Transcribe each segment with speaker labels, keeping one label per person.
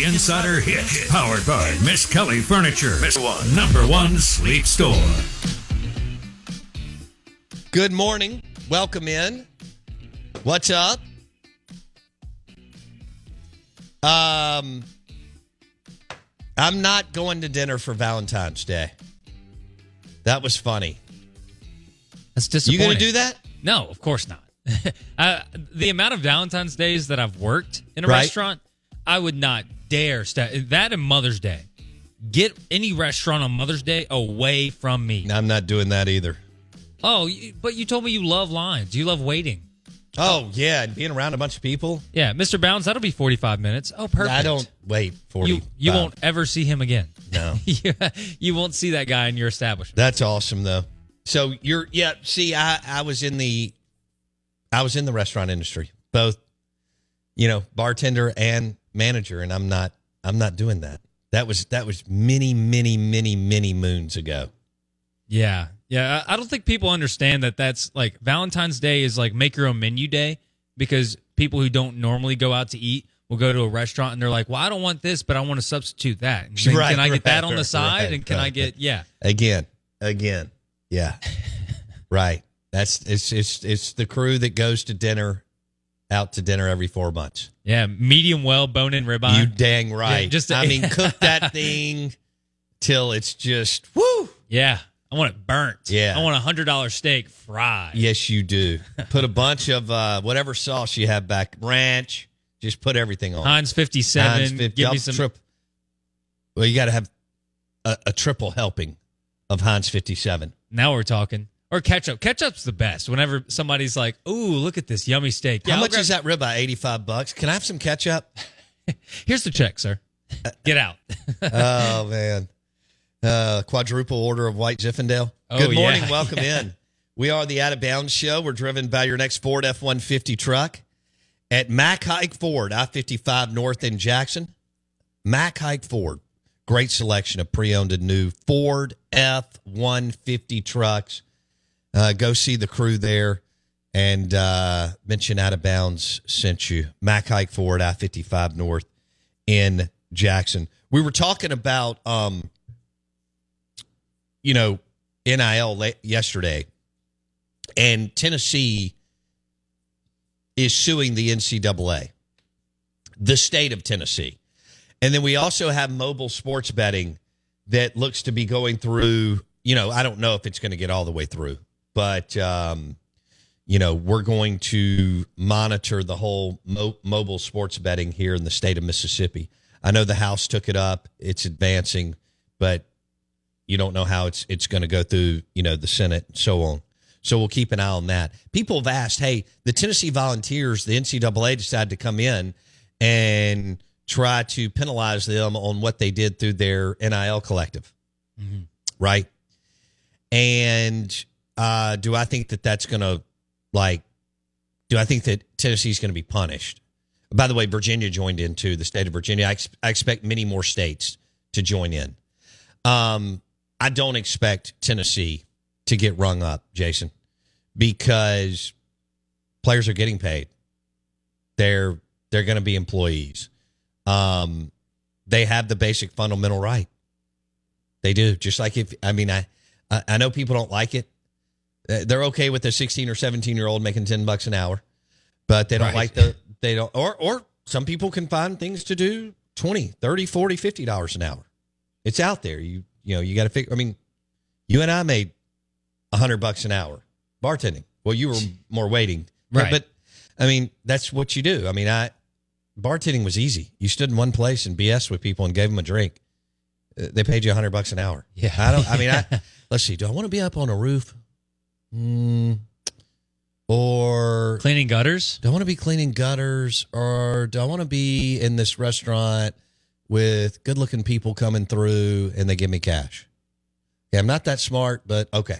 Speaker 1: Insider Hit, powered by Miss Kelly Furniture, Miss One, number one sleep store.
Speaker 2: Good morning. Welcome in. What's up? Um, I'm not going to dinner for Valentine's Day. That was funny.
Speaker 3: That's disappointing.
Speaker 2: You
Speaker 3: disappointing.
Speaker 2: going to do that?
Speaker 3: No, of course not. uh, the amount of Valentine's days that I've worked in a
Speaker 2: Right.
Speaker 3: restaurant, I would not dare st- that and Mother's Day. Get any restaurant on Mother's Day away from me.
Speaker 2: I'm not doing that either.
Speaker 3: Oh, you- but you told me you love lines. You love waiting.
Speaker 2: Oh, yeah, and being around a bunch of people.
Speaker 3: Yeah, Mr. Bounds, that'll be 45 minutes. Oh, perfect.
Speaker 2: I don't wait 40.
Speaker 3: You, you won't ever see him again.
Speaker 2: No.
Speaker 3: you, you won't see that guy in your establishment.
Speaker 2: That's awesome though. So you're yeah, see I I was in the I was in the restaurant industry, both you know, bartender and manager and I'm not I'm not doing that. That was that was many many many many moons ago.
Speaker 3: Yeah. Yeah. I don't think people understand that that's like Valentine's Day is like make your own menu day because people who don't normally go out to eat will go to a restaurant and they're like, well, I don't want this, but I want to substitute that. And
Speaker 2: Right,
Speaker 3: can I get
Speaker 2: right,
Speaker 3: that on the side?
Speaker 2: right,
Speaker 3: and can I get, yeah.
Speaker 2: Again. Again. Yeah. right. That's it's it's it's the crew that goes to dinner out to dinner every 4 months.
Speaker 3: Yeah. Medium well bone in ribeye.
Speaker 2: you dang right.
Speaker 3: Yeah, just-
Speaker 2: I mean cook that thing till it's just woo.
Speaker 3: yeah. I want it burnt.
Speaker 2: Yeah.
Speaker 3: I want a hundred dollar steak fried.
Speaker 2: Yes, you do. Put a bunch of uh, whatever sauce you have back, ranch. Just put everything on.
Speaker 3: Heinz 57.
Speaker 2: Heinz 50,
Speaker 3: Give me some.
Speaker 2: trip- Well, you got to have a, a triple helping of Heinz 57.
Speaker 3: Now we're talking. Or ketchup. Ketchup's the best. Whenever somebody's like, "Ooh, look at this yummy steak."
Speaker 2: How
Speaker 3: I'll
Speaker 2: much
Speaker 3: grab-
Speaker 2: is that ribeye? 85 bucks. Can I have some ketchup?
Speaker 3: Here's the check, sir. Get out.
Speaker 2: oh, man. Uh, quadruple order of white Zinfandel.
Speaker 3: Oh,
Speaker 2: Good morning.
Speaker 3: yeah.
Speaker 2: Welcome in. We are the Out of Bounds Show. We're driven by your next Ford F 150 truck at Mac Hike Ford, I 55 North in Jackson. Mac Hike Ford. Great selection of pre owned and new Ford F 150 trucks. Uh, go see the crew there and uh, mention Out of Bounds sent you. Mac Hike Ford, I 55 North in Jackson. We were talking about, um, you know, NIL yesterday, and Tennessee is suing the NCAA, the state of Tennessee. And then we also have mobile sports betting that looks to be going through. You know, I don't know if it's going to get all the way through, but um, you know, we're going to monitor the whole mo- mobile sports betting here in the state of Mississippi. I know the House took it up; it's advancing, but you don't know how it's it's going to go through. You know, the Senate and so on. So we'll keep an eye on that. People have asked, hey, the Tennessee Volunteers, the NCAA decided to come in and try to penalize them on what they did through their NIL collective, right? And uh, do I think that that's going to like? Do I think that Tennessee's going to be punished? By the way, Virginia joined in too. The state of Virginia. I, ex- I expect many more states to join in. Um, I don't expect Tennessee to get rung up, Jason, because players are getting paid. They're they're going to be employees. Um, they have the basic fundamental right. They do. Just like if I mean I I, I know people don't like it. They're okay with a 16 or 17 year old making 10 bucks an hour, but they don't
Speaker 3: Right.
Speaker 2: like the they don't or or some people can find things to do 20, 30, 40, 50 dollars an hour. It's out there. You you know, you got to figure I mean, you and I made 100 bucks an hour bartending. Well, you were more waiting.
Speaker 3: Right.
Speaker 2: But I mean, that's what you do. I mean, I bartending was easy. You stood in one place and BS with people and gave them a drink. Uh, They paid you 100 bucks an hour.
Speaker 3: Yeah.
Speaker 2: I don't I mean, I let's see. Do I want to be up on a roof? Mm, or
Speaker 3: Cleaning gutters.
Speaker 2: do I want to be cleaning gutters or do I want to be in this restaurant with good looking people coming through and they give me cash? Yeah, I'm not that smart, but okay.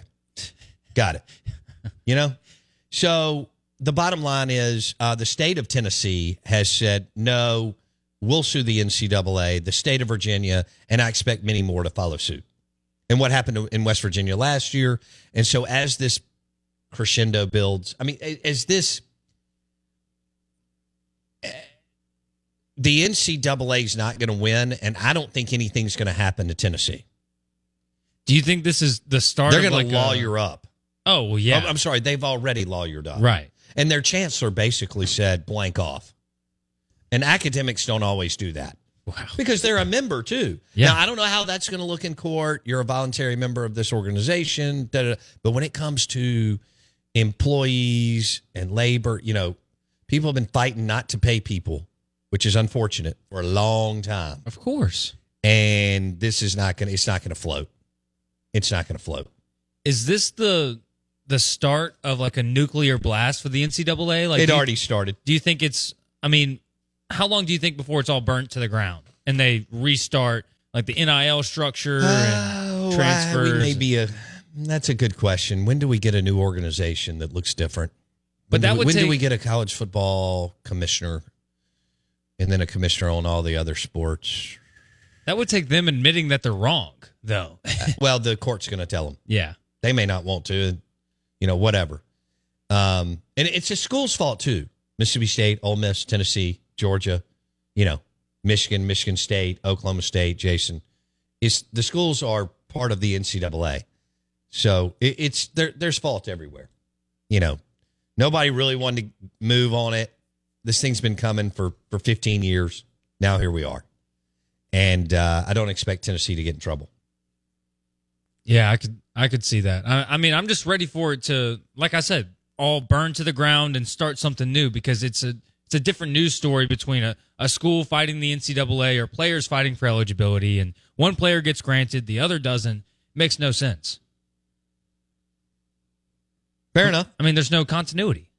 Speaker 2: Got it. You know? So the bottom line is uh, the state of Tennessee has said, no, we'll sue the NCAA, the state of Virginia, and I expect many more to follow suit. And what happened in West Virginia last year. And so as this crescendo builds, I mean, as this the NCAA is not going to win, and I don't think anything's going to happen to Tennessee.
Speaker 3: Do you think this is the start?
Speaker 2: They're going
Speaker 3: like
Speaker 2: to
Speaker 3: a-
Speaker 2: lawyer up.
Speaker 3: Oh well, yeah,
Speaker 2: I'm sorry, they've already lawyered up.
Speaker 3: right.
Speaker 2: And their chancellor basically said blank off. And academics don't always do that.
Speaker 3: Wow.
Speaker 2: Because they're a member too.
Speaker 3: Yeah.
Speaker 2: Now I don't know how that's going to look in court. You're a voluntary member of this organization, da, da, da. but when it comes to employees and labor, you know, people have been fighting not to pay people, which is unfortunate for a long time.
Speaker 3: Of course.
Speaker 2: And this is not going to. It's not going to float. It's not going to float.
Speaker 3: Is this the the start of like a nuclear blast for the NCAA? Like
Speaker 2: it
Speaker 3: you-
Speaker 2: already started.
Speaker 3: Do you think it's? I mean, how long do you think before it's all burnt to the ground and they restart like the NIL structure and
Speaker 2: Oh,
Speaker 3: transfers?
Speaker 2: I- we may be a. That's a good question. When do we get a new organization that looks different?
Speaker 3: But that
Speaker 2: do we,
Speaker 3: would
Speaker 2: when do we get a college football commissioner, and then a commissioner on all the other sports?
Speaker 3: that would take them admitting that they're wrong, though.
Speaker 2: well, the court's going to tell them.
Speaker 3: yeah.
Speaker 2: They may not want to, you know, whatever. Um, and it's a school's fault too. Mississippi State, Ole Miss, Tennessee, Georgia, you know, Michigan, Michigan State, Oklahoma State, Jason. is the schools are part of the NCAA, so it, it's there. There's fault everywhere. You know, nobody really wanted to move on it. This thing's been coming for for 15 years. Now here we are, and uh, I don't expect Tennessee to get in trouble.
Speaker 3: Yeah, I could I could see that. I, I mean, I'm just ready for it to, like I said, all burn to the ground and start something new because it's a it's a different news story between a, a school fighting the NCAA or players fighting for eligibility, and one player gets granted, the other doesn't. Makes no sense.
Speaker 2: Fair enough.
Speaker 3: I mean, there's no continuity.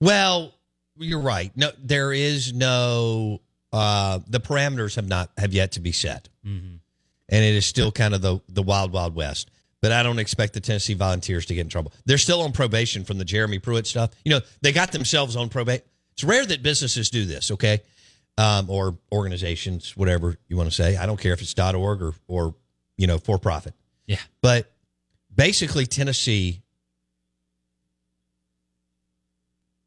Speaker 2: Well, you're right. No, there is no. Uh, the parameters have not have yet to be set,
Speaker 3: Mm-hmm.
Speaker 2: and it is still kind of the the wild wild west. But I don't expect the Tennessee Volunteers to get in trouble. They're still on probation from the Jeremy Pruitt stuff. You know, they got themselves on probation. It's rare that businesses do this. Okay, um, or organizations, whatever you want to say. I don't care if it's .dot .org or or you know for profit.
Speaker 3: Yeah.
Speaker 2: But basically, Tennessee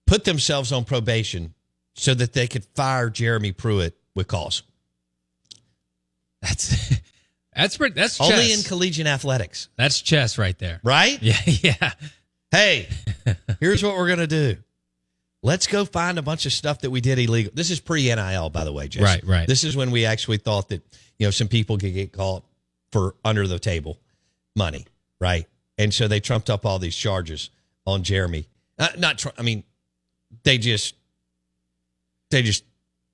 Speaker 2: put themselves on probation so that they could fire Jeremy Pruitt with cause.
Speaker 3: That's that's pretty, that's chess.
Speaker 2: Only in collegiate athletics,
Speaker 3: that's chess right there.
Speaker 2: right?
Speaker 3: Yeah, yeah.
Speaker 2: Hey, here's what we're going to do. Let's go find a bunch of stuff that we did illegal. This is pre NIL, by the way, Jason.
Speaker 3: Right, right.
Speaker 2: This is when we actually thought that, you know, some people could get caught for under the table money, right? And so they trumped up all these charges on Jeremy. Uh, not, tr- I mean, they just, they just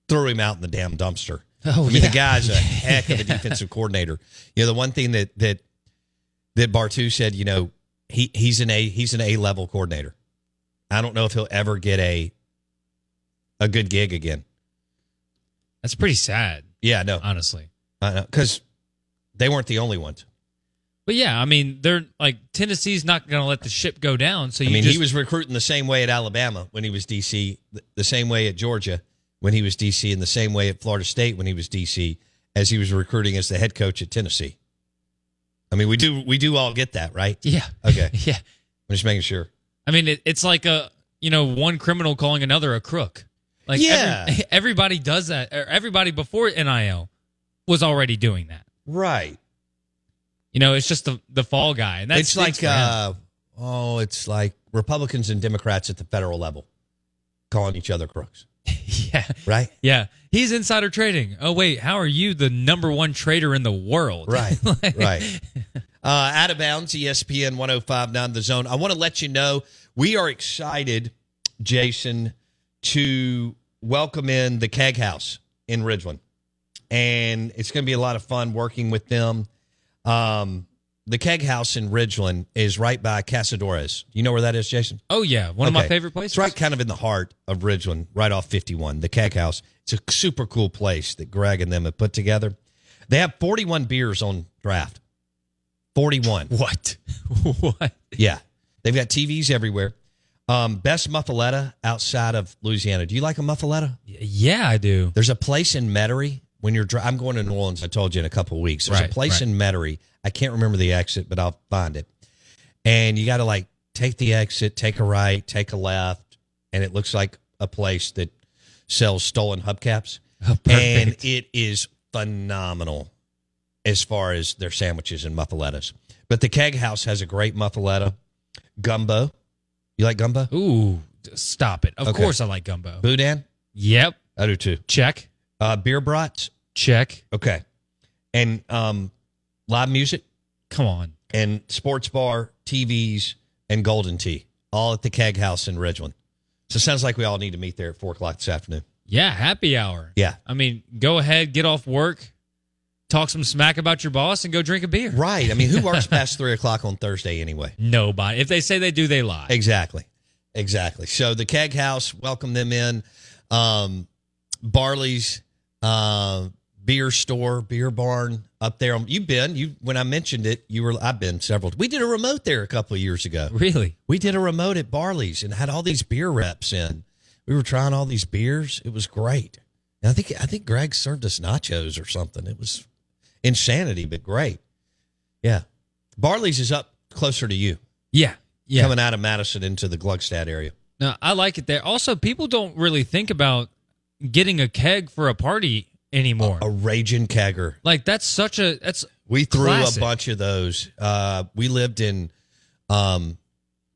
Speaker 2: threw him out in the damn dumpster.
Speaker 3: Oh,
Speaker 2: I mean,
Speaker 3: yeah.
Speaker 2: the guy's a heck of a defensive coordinator. You know, the one thing that that that Bartu said, you know, he he's an A he's an A level coordinator. I don't know if he'll ever get a a good gig again.
Speaker 3: That's pretty sad,
Speaker 2: Yeah, no,
Speaker 3: honestly.
Speaker 2: because they weren't the only ones.
Speaker 3: But yeah, I mean, they're like Tennessee's not going to let the ship go down. So
Speaker 2: I mean,
Speaker 3: just,
Speaker 2: he was recruiting the same way at Alabama when he was DC, the same way at Georgia when he was DC, and the same way at Florida State when he was DC, as he was recruiting as the head coach at Tennessee. I mean, we do we do all get that, right?
Speaker 3: yeah,
Speaker 2: Okay.
Speaker 3: yeah.
Speaker 2: I'm just making sure.
Speaker 3: I mean, it, it's like a you know one criminal calling another a crook. Like
Speaker 2: Yeah.
Speaker 3: every- everybody does that. Or everybody before NIL was already doing that.
Speaker 2: Right.
Speaker 3: You know, it's just the the fall guy, and that's
Speaker 2: it's like uh, oh, it's like Republicans and Democrats at the federal level calling each other crooks,
Speaker 3: yeah,
Speaker 2: right?
Speaker 3: yeah. He's insider trading. Oh wait, how are you the number one trader in the world?
Speaker 2: Right,
Speaker 3: Like-
Speaker 2: right. Uh, out of bounds, ESPN 1059 The Zone. I want to let you know we are excited, Jason, to welcome in the Keg House in Ridgeland. And it's going to be a lot of fun working with them. Um, the Keg House in Ridgeland is right by Casadores. You know where that is, Jason?
Speaker 3: Oh yeah, one of my favorite places.
Speaker 2: It's right kind of in the heart of Ridgeland, right off 51, the Keg House. It's a super cool place that Greg and them have put together. They have 41 beers on draft. 41.
Speaker 3: What? what?
Speaker 2: Yeah. They've got TVs everywhere. Um, best muffaletta outside of Louisiana. Do you like a muffaletta?
Speaker 3: Yeah, I do.
Speaker 2: There's a place in Metairie when you're. Dri- I'm going to New Orleans. I told you in a couple of weeks. There's
Speaker 3: Right,
Speaker 2: a place
Speaker 3: right.
Speaker 2: in Metairie. I can't remember the exit, but I'll find it. And you got to like take the exit, take a right, take a left, and it looks like a place that sells stolen hubcaps.
Speaker 3: Oh,
Speaker 2: and it is phenomenal as far as their sandwiches and muffalettas. But the Keg House has a great muffaletta, gumbo. You like gumbo?
Speaker 3: Ooh, stop it. Of
Speaker 2: Okay.
Speaker 3: course I like gumbo.
Speaker 2: Boudin?
Speaker 3: Yep.
Speaker 2: I do too.
Speaker 3: Check.
Speaker 2: Uh, beer brats?
Speaker 3: Check.
Speaker 2: Okay. And um, live music
Speaker 3: Come on.
Speaker 2: and sports bar, TVs, and Golden Tee, all at the Keg House in Ridgeland. So it sounds like we all need to meet there at four o'clock this afternoon.
Speaker 3: Yeah, happy hour.
Speaker 2: Yeah.
Speaker 3: I mean, go ahead, get off work, talk some smack about your boss, and go drink a beer.
Speaker 2: Right. I mean, who works past three o'clock on Thursday anyway?
Speaker 3: Nobody. If they say they do, they lie.
Speaker 2: Exactly. Exactly. So the Keg House, welcome them in. Um, Barley's uh, beer store, beer barn up there. You've been you when I mentioned it. You were I've been several. We did a remote there a couple of years ago.
Speaker 3: Really?
Speaker 2: We did a remote at Barley's and had all these beer reps in. We were trying all these beers. It was great. And I think I think Greg served us nachos or something. It was insanity, but great. Yeah. Barley's is up closer to you,
Speaker 3: Yeah. Yeah.
Speaker 2: coming out of Madison into the Gluckstadt area.
Speaker 3: No, I like it there. Also, people don't really think about getting a keg for a party anymore.
Speaker 2: A raging kegger.
Speaker 3: like that's such a that's
Speaker 2: We threw
Speaker 3: Classic.
Speaker 2: a bunch of those. Uh, we lived in um,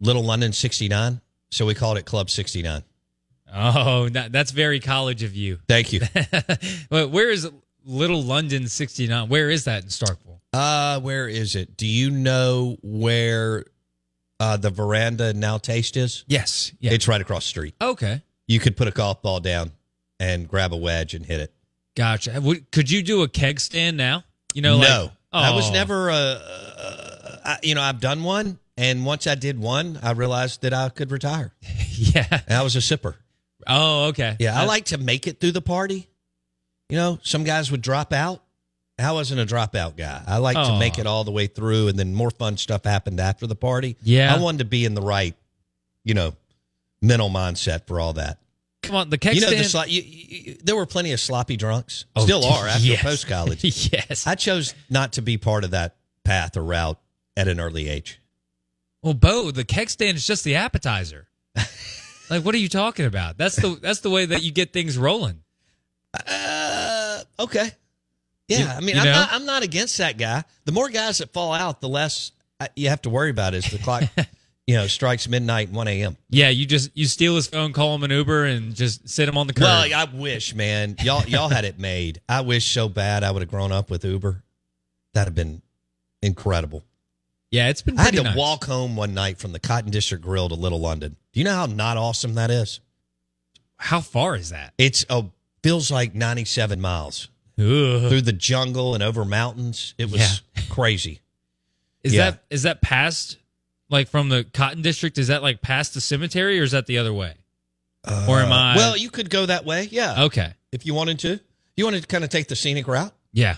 Speaker 2: Little London 69, so we called it Club 69.
Speaker 3: oh that, that's very college of you.
Speaker 2: Thank you.
Speaker 3: But where is Little London sixty nine? Where is that in Starkville?
Speaker 2: uh, where is it? Do you know where uh, the veranda now taste is?
Speaker 3: Yes. Yeah.
Speaker 2: It's right across the street.
Speaker 3: okay.
Speaker 2: You could put a golf ball down and grab a wedge and hit it.
Speaker 3: Gotcha. Would, could you do a keg stand now? You know,
Speaker 2: no,
Speaker 3: like,
Speaker 2: I was
Speaker 3: Oh.
Speaker 2: never. Uh, uh, I, you know, I've done one, and once I did one, I realized that I could retire.
Speaker 3: Yeah.
Speaker 2: And I was a sipper.
Speaker 3: Oh, okay.
Speaker 2: Yeah, I like to make it through the party. You know, some guys would drop out. I wasn't a dropout guy. I like to make it all the way through, and then more fun stuff happened after the party.
Speaker 3: Yeah.
Speaker 2: I wanted to be in the right, you know, mental mindset for all that.
Speaker 3: Come on, the keg
Speaker 2: you know, the
Speaker 3: stand.
Speaker 2: sli- you, you, there were plenty of sloppy drunks.
Speaker 3: Oh,
Speaker 2: Still are after
Speaker 3: yes.
Speaker 2: post college.
Speaker 3: yes.
Speaker 2: I chose not to be part of that path or route at an early age.
Speaker 3: Well, Bo, the keg stand is just the appetizer. like, what are you talking about? That's the that's the way that you get things rolling.
Speaker 2: Uh, Okay. Yeah,
Speaker 3: You-
Speaker 2: I mean, I'm
Speaker 3: know?
Speaker 2: not, I'm not against that guy. The more guys that fall out, the less uh, you have to worry about is the clock, you know, strikes midnight, 1 a.m.
Speaker 3: Yeah, you just you steal his phone, call him an Uber, and just sit him on the curb.
Speaker 2: Well, I wish, man, y'all y'all had it made. I wish so bad I would have grown up with Uber. That'd have been incredible.
Speaker 3: yeah, it's been
Speaker 2: I had to
Speaker 3: nice.
Speaker 2: walk home one night from the Cotton District Grill to Little London. Do you know how not awesome that is?
Speaker 3: How far is that?
Speaker 2: It's a feels like 97 miles
Speaker 3: Ugh.
Speaker 2: through the jungle and over mountains. It was crazy.
Speaker 3: Is
Speaker 2: Yeah.
Speaker 3: that is that past like from the Cotton District? Is that like past the cemetery, or is that the other way? or am I?
Speaker 2: Uh, Well, you could go that way, yeah,
Speaker 3: okay.
Speaker 2: if you wanted to. You wanted to kind of take the scenic route,
Speaker 3: Yeah,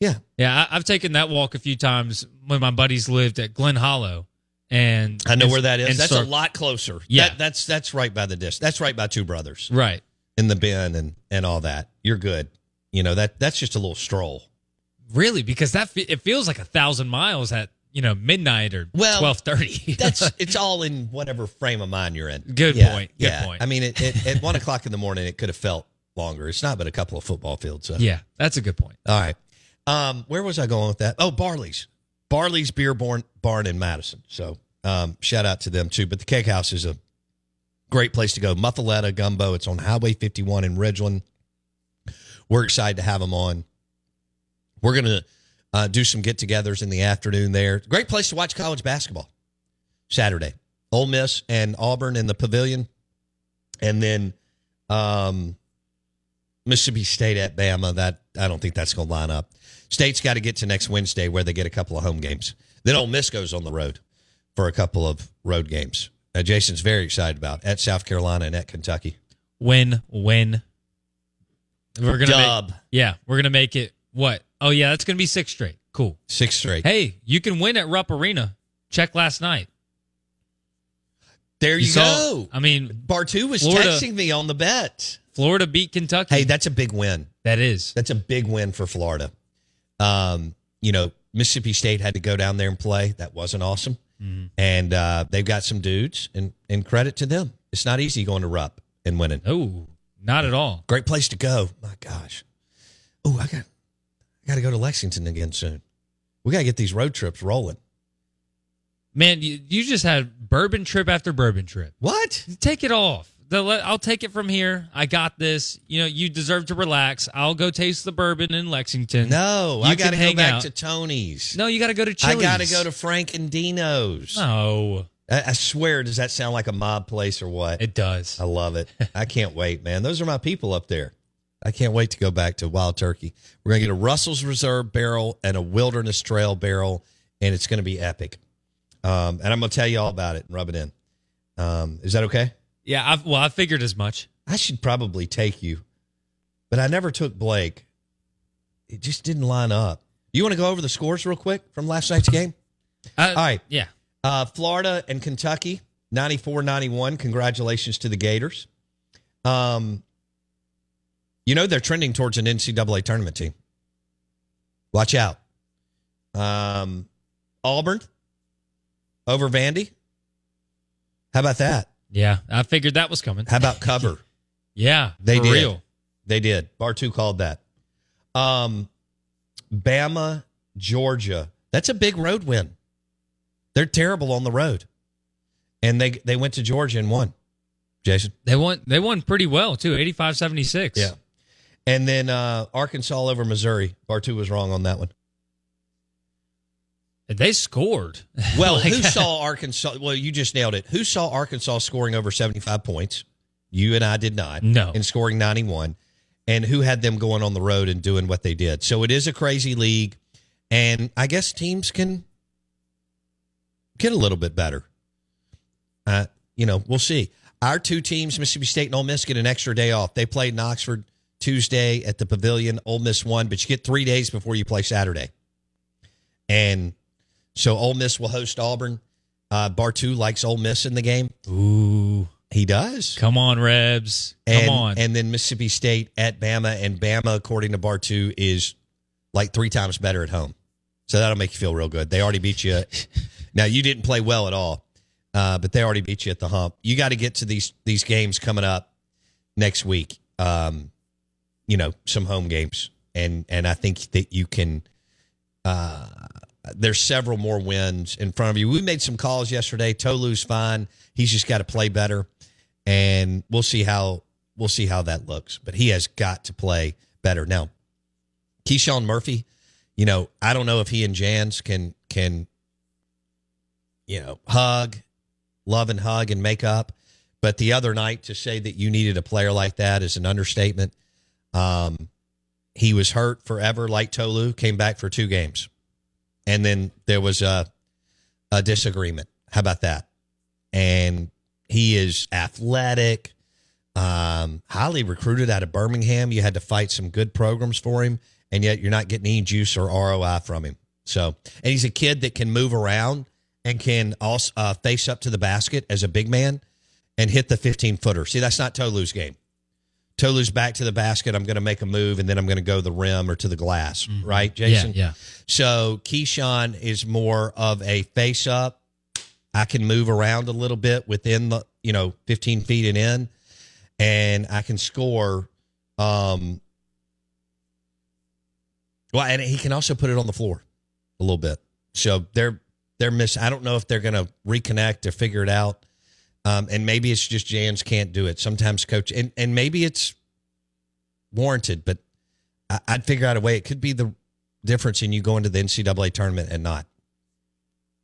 Speaker 2: yeah.
Speaker 3: yeah. I, I've taken that walk a few times when my buddies lived at Glen Hollow, and
Speaker 2: I know where that is. That's a lot closer.
Speaker 3: Yeah.
Speaker 2: That- that's that's right by the disc. That's right by Two Brothers
Speaker 3: right.
Speaker 2: In the bin and and all that. You're good. You know that that's just a little stroll.
Speaker 3: Really, because that it feels like a thousand miles at you know midnight or
Speaker 2: Well,
Speaker 3: twelve thirty.
Speaker 2: That's it's all in whatever frame of mind you're in.
Speaker 3: Good
Speaker 2: Yeah,
Speaker 3: point. Good
Speaker 2: yeah.
Speaker 3: point.
Speaker 2: I mean, it, it, at one o'clock in the morning, it could have felt longer. It's not but a couple of football fields. So.
Speaker 3: yeah, that's a good point.
Speaker 2: All right. Um, where was I going with that? Oh, Barley's. Barley's Beer Barn, barn in Madison. So um, shout out to them too. But the Keg House is a great place to go. Muffaletta Gumbo. It's on Highway 51 in Ridgeland. We're excited to have them on. We're going to uh, do some get togethers in the afternoon there. Great place to watch college basketball Saturday. Ole Miss and Auburn in the pavilion. And then um, Mississippi State at Bama. That I don't think that's going to line up. State's got to get to next Wednesday where they get a couple of home games. Then Ole Miss goes on the road for a couple of road games. Uh, Jason's very excited about at South Carolina and at Kentucky.
Speaker 3: Win, win. We're gonna
Speaker 2: Dub.
Speaker 3: Make, yeah, we're gonna make it. What? Oh yeah, that's gonna be six straight. Cool.
Speaker 2: Six straight.
Speaker 3: Hey, you can win at Rupp Arena. Check last night.
Speaker 2: there you,
Speaker 3: saw-
Speaker 2: go.
Speaker 3: I mean,
Speaker 2: Bartu was
Speaker 3: Florida-
Speaker 2: texting me on the bet.
Speaker 3: Florida beat Kentucky.
Speaker 2: Hey, that's a big win.
Speaker 3: that is.
Speaker 2: That's a big win for Florida. Um, you know, Mississippi State had to go down there and play. That wasn't awesome. And uh, they've got some dudes, and, and credit to them. It's not easy going to Rupp and winning.
Speaker 3: Oh, not at all.
Speaker 2: Great place to go. My gosh. Oh, I got I got to go to Lexington again soon. We got to get these road trips rolling.
Speaker 3: Man, you, you just had bourbon trip after bourbon trip.
Speaker 2: What?
Speaker 3: Take it off. The, I'll take it from here. I got this. You know, you deserve to relax. I'll go taste the bourbon in Lexington.
Speaker 2: No,
Speaker 3: You
Speaker 2: I got to go
Speaker 3: hang
Speaker 2: back
Speaker 3: out.
Speaker 2: to Tony's.
Speaker 3: No, you got to go to Chili's.
Speaker 2: I got to go to Frank and Dino's.
Speaker 3: No,
Speaker 2: I, I swear, does that sound like a mob place or what?
Speaker 3: it does.
Speaker 2: I love it. I can't wait, man. Those are my people up there. I can't wait to go back to Wild Turkey. We're going to get a Russell's Reserve barrel and a Wilderness Trail barrel, and it's going to be epic. Um, and I'm going to tell you all about it and rub it in. Um, is that okay?
Speaker 3: Yeah, I've, well, I figured as much.
Speaker 2: I should probably take you, but I never took Blake. It just didn't line up. You want to go over the scores real quick from last night's game?
Speaker 3: Uh,
Speaker 2: All right.
Speaker 3: Yeah.
Speaker 2: Uh, Florida and Kentucky, 94 91. Congratulations to the Gators. Um, you know, they're trending towards an NCAA tournament team. Watch out. Um, Auburn over Vandy. How about that?
Speaker 3: Yeah. I figured that was coming.
Speaker 2: How about cover?
Speaker 3: Yeah.
Speaker 2: They
Speaker 3: for
Speaker 2: did.
Speaker 3: real.
Speaker 2: They did. Bartu called that. Um, Bama, Georgia. That's a big road win. They're terrible on the road, and they they went to Georgia and won. Jason.
Speaker 3: They won. They won pretty well too. 85-76.
Speaker 2: Yeah, and then uh, Arkansas over Missouri. Bartu was wrong on that one.
Speaker 3: They scored.
Speaker 2: Well,
Speaker 3: Like-
Speaker 2: who saw Arkansas? Well, you just nailed it. Who saw Arkansas scoring over seventy five points? You and I did not.
Speaker 3: No.
Speaker 2: and scoring ninety one. And who had them going on the road and doing what they did? So it is a crazy league, and I guess teams can get a little bit better. Uh, you know, we'll see. Our two teams, Mississippi State and Ole Miss, get an extra day off. They played in Oxford Tuesday at the Pavilion. Ole Miss won, but you get three days before you play Saturday. And so Ole Miss will host Auburn. Uh, Bartu likes Ole Miss in the game.
Speaker 3: Ooh.
Speaker 2: He does.
Speaker 3: Come on, Rebs. Come
Speaker 2: And,
Speaker 3: on.
Speaker 2: and then Mississippi State at Bama, and Bama, according to Bartu, is like three times better at home. So that'll make you feel real good. They already beat you. now you didn't play well at all, uh, but they already beat you at the hump. You got to get to these these games coming up next week. Um, you know, some home games, and and I think that you can. Uh, there's several more wins in front of you. We made some calls yesterday. Tolu's fine. He's just got to play better, and we'll see how we'll see how that looks. But he has got to play better now. KeShawn Murphy, you know, I don't know if he and Jans can can you know hug, love and hug and make up. But the other night to say that you needed a player like that is an understatement. Um, he was hurt forever, like Tolu. Came back for two games, and then there was a a disagreement. How about that? And he is athletic, um, highly recruited out of Birmingham. You had to fight some good programs for him, and yet you're not getting any juice or ROI from him. So, and he's a kid that can move around and can also uh, face up to the basket as a big man and hit the 15 footer. See, that's not Tolu's game. Tolu's back to the basket. I'm going to make a move and then I'm going to go to the rim or to the glass, right, Jason?
Speaker 3: Yeah, yeah.
Speaker 2: So KeShawn is more of a face up. I can move around a little bit within the, you know, 15 feet and in, and I can score. Um, well, and he can also put it on the floor a little bit. So they're they're miss. I don't know if they're going to reconnect or figure it out. Um, and maybe it's just Jans can't do it. Sometimes coach, and, and maybe it's warranted, but I, I'd figure out a way. It could be the difference in you going to the NCAA tournament and not.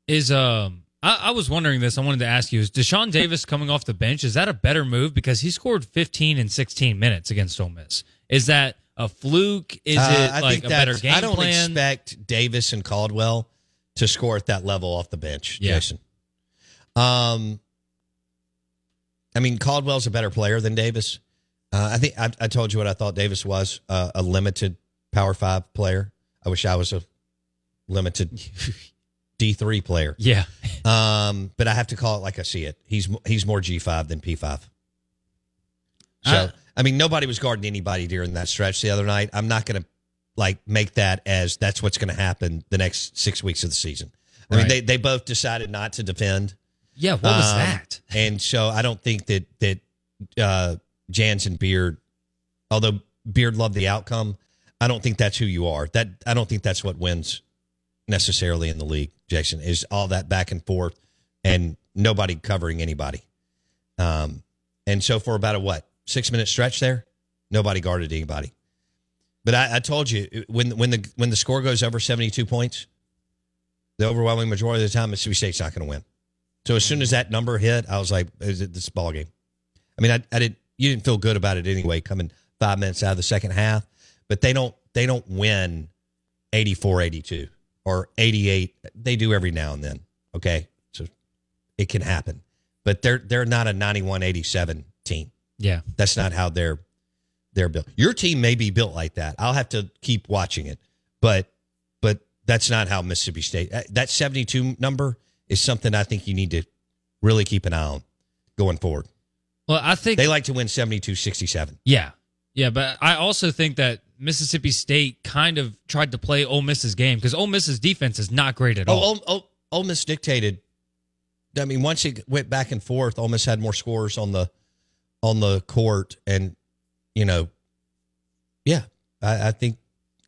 Speaker 3: Is um I, I was wondering this. I wanted to ask you: Is Dashawn Davis coming off the bench? Is that a better move because he scored 15 and 16 minutes against Ole Miss? Is that a fluke? Is
Speaker 2: Uh,
Speaker 3: it
Speaker 2: I
Speaker 3: like a better game
Speaker 2: I don't
Speaker 3: plan?
Speaker 2: expect Davis and Caldwell to score at that level off the bench,
Speaker 3: Yeah.
Speaker 2: Jason. Um, I mean, Caldwell's a better player than Davis. Uh, I think I, I told you what I thought Davis was uh, a limited Power Five player. I wish I was a limited D three player.
Speaker 3: yeah,
Speaker 2: Um, but I have to call it like I see it. He's he's more G five than P five. So
Speaker 3: I-
Speaker 2: I mean, nobody was guarding anybody during that stretch the other night. I'm not going to like make that as that's what's going to happen the next six weeks of the season. I mean, they they both decided not to defend.
Speaker 3: Yeah. What was
Speaker 2: Um,
Speaker 3: that?
Speaker 2: And so I don't think that that uh, Jans and Beard Although Beard loved the outcome, I don't think that's who you are. That I don't think that's what wins necessarily in the league. Jason is all that back and forth and nobody covering anybody. Um, and so for about a what six minute stretch there, nobody guarded anybody. But I, I told you when when the when the score goes over seventy two points, the overwhelming majority of the time Mississippi State's not going to win. So as soon as that number hit, I was like, "Is it this ball game?" I mean, I, I didn't. You didn't feel good about it anyway, coming five minutes out of the second half. But they don't. They don't win 84-82 or 88. They do every now and then. Okay, so it can happen. But they're they're not a 91-87 team.
Speaker 3: Yeah.
Speaker 2: That's not how they're they're built. Your team may be built like that. I'll have to keep watching it, but but that's not how Mississippi State. That 72 number is something I think you need to really keep an eye on going forward.
Speaker 3: Well, I think
Speaker 2: They like to win 72-67.
Speaker 3: Yeah. Yeah, but I also think that Mississippi State kind of tried to play Ole Miss's game because Ole Miss's defense is not great at oh, all.
Speaker 2: Oh, Ole, Ole, Ole Miss dictated. I mean, once it went back and forth, Ole Miss had more scores on the on the court, and you know, yeah, I, I think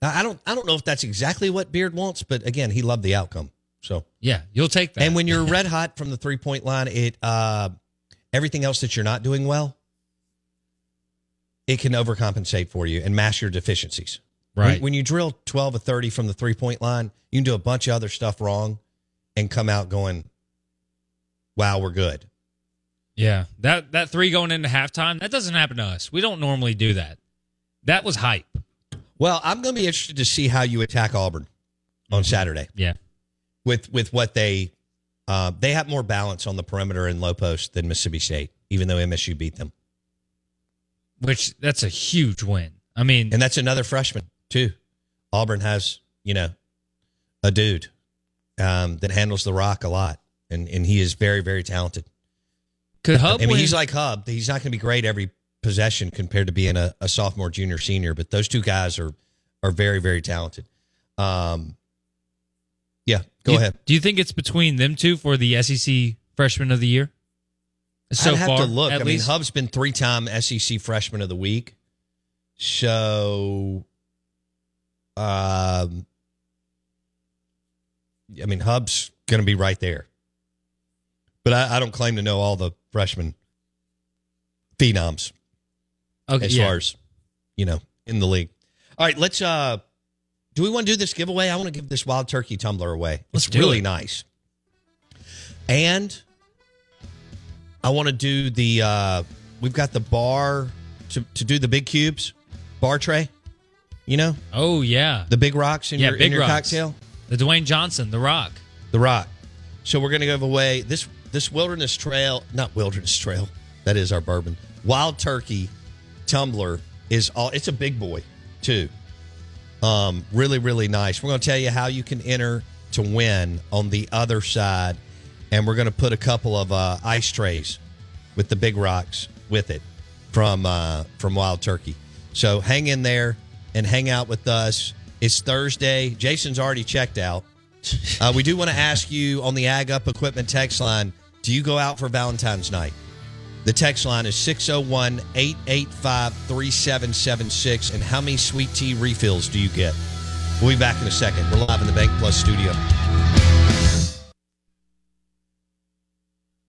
Speaker 2: I I don't I don't know if that's exactly what Beard wants, but again, he loved the outcome. So,
Speaker 3: yeah, you'll take that.
Speaker 2: and when you're red hot from the three point line, it uh, everything else that you're not doing well, it can overcompensate for you and mask your deficiencies. When-
Speaker 3: right.
Speaker 2: When, you drill 12 or 30 from the three point line, you can do a bunch of other stuff wrong and come out going, wow, we're good.
Speaker 3: yeah, that that three going into halftime that doesn't happen to us. We don't normally do that. That was hype.
Speaker 2: Well, I'm going to be interested to see how you attack Auburn on Saturday
Speaker 3: Yeah.
Speaker 2: With, with what they, uh, they have more balance on the perimeter and low post than Mississippi State, even though MSU beat them.
Speaker 3: Which that's a huge win. I mean,
Speaker 2: And that's another freshman, too. Auburn has, you know, a dude um, that handles the rock a lot. And, and he is very, very talented.
Speaker 3: could Hub
Speaker 2: I mean,
Speaker 3: win?
Speaker 2: he's like Hub. He's not going to be great every possession compared to being a, a sophomore, junior, senior, but those two guys are are very, very talented. Um, yeah, go
Speaker 3: do you,
Speaker 2: ahead.
Speaker 3: Do you think it's between them two for the SEC Freshman of the Year? So
Speaker 2: I'd have
Speaker 3: far,
Speaker 2: to look. I
Speaker 3: at
Speaker 2: mean,
Speaker 3: least?
Speaker 2: Hub's been three time SEC Freshman of the Week, so um, I mean, Hub's going to be right there. But I, I don't claim to know all the freshman phenoms.
Speaker 3: okay,
Speaker 2: as
Speaker 3: yeah.
Speaker 2: far as you know in the league. All right, let's. uh Do we want to do this giveaway? I want to give this wild turkey tumbler away.
Speaker 3: Let's
Speaker 2: it's really
Speaker 3: it.
Speaker 2: nice, and I want to do the. uh We've got the bar to to do the big cubes, bar tray. You know
Speaker 3: Oh yeah,
Speaker 2: the big rocks in
Speaker 3: Yeah,
Speaker 2: your in your
Speaker 3: rocks.
Speaker 2: cocktail.
Speaker 3: the Dwayne Johnson, The Rock.
Speaker 2: The rock. So we're going to give away this this wilderness trail, not wilderness trail. That is our bourbon. Wild turkey tumbler is all. It's a big boy too. Um, really, really nice. We're going to tell you how you can enter to win on the other side, and we're going to put a couple of uh, ice trays with the big rocks with it from uh, from Wild Turkey. So hang in there and hang out with us. It's Thursday. Jason's already checked out. Uh, we do want to ask you on the Ag Up Equipment text line do you go out for Valentine's night? The text line is 601 885 3776. And how many sweet tea refills do you get? We'll be back in a second. We're live in the BankPlus studio.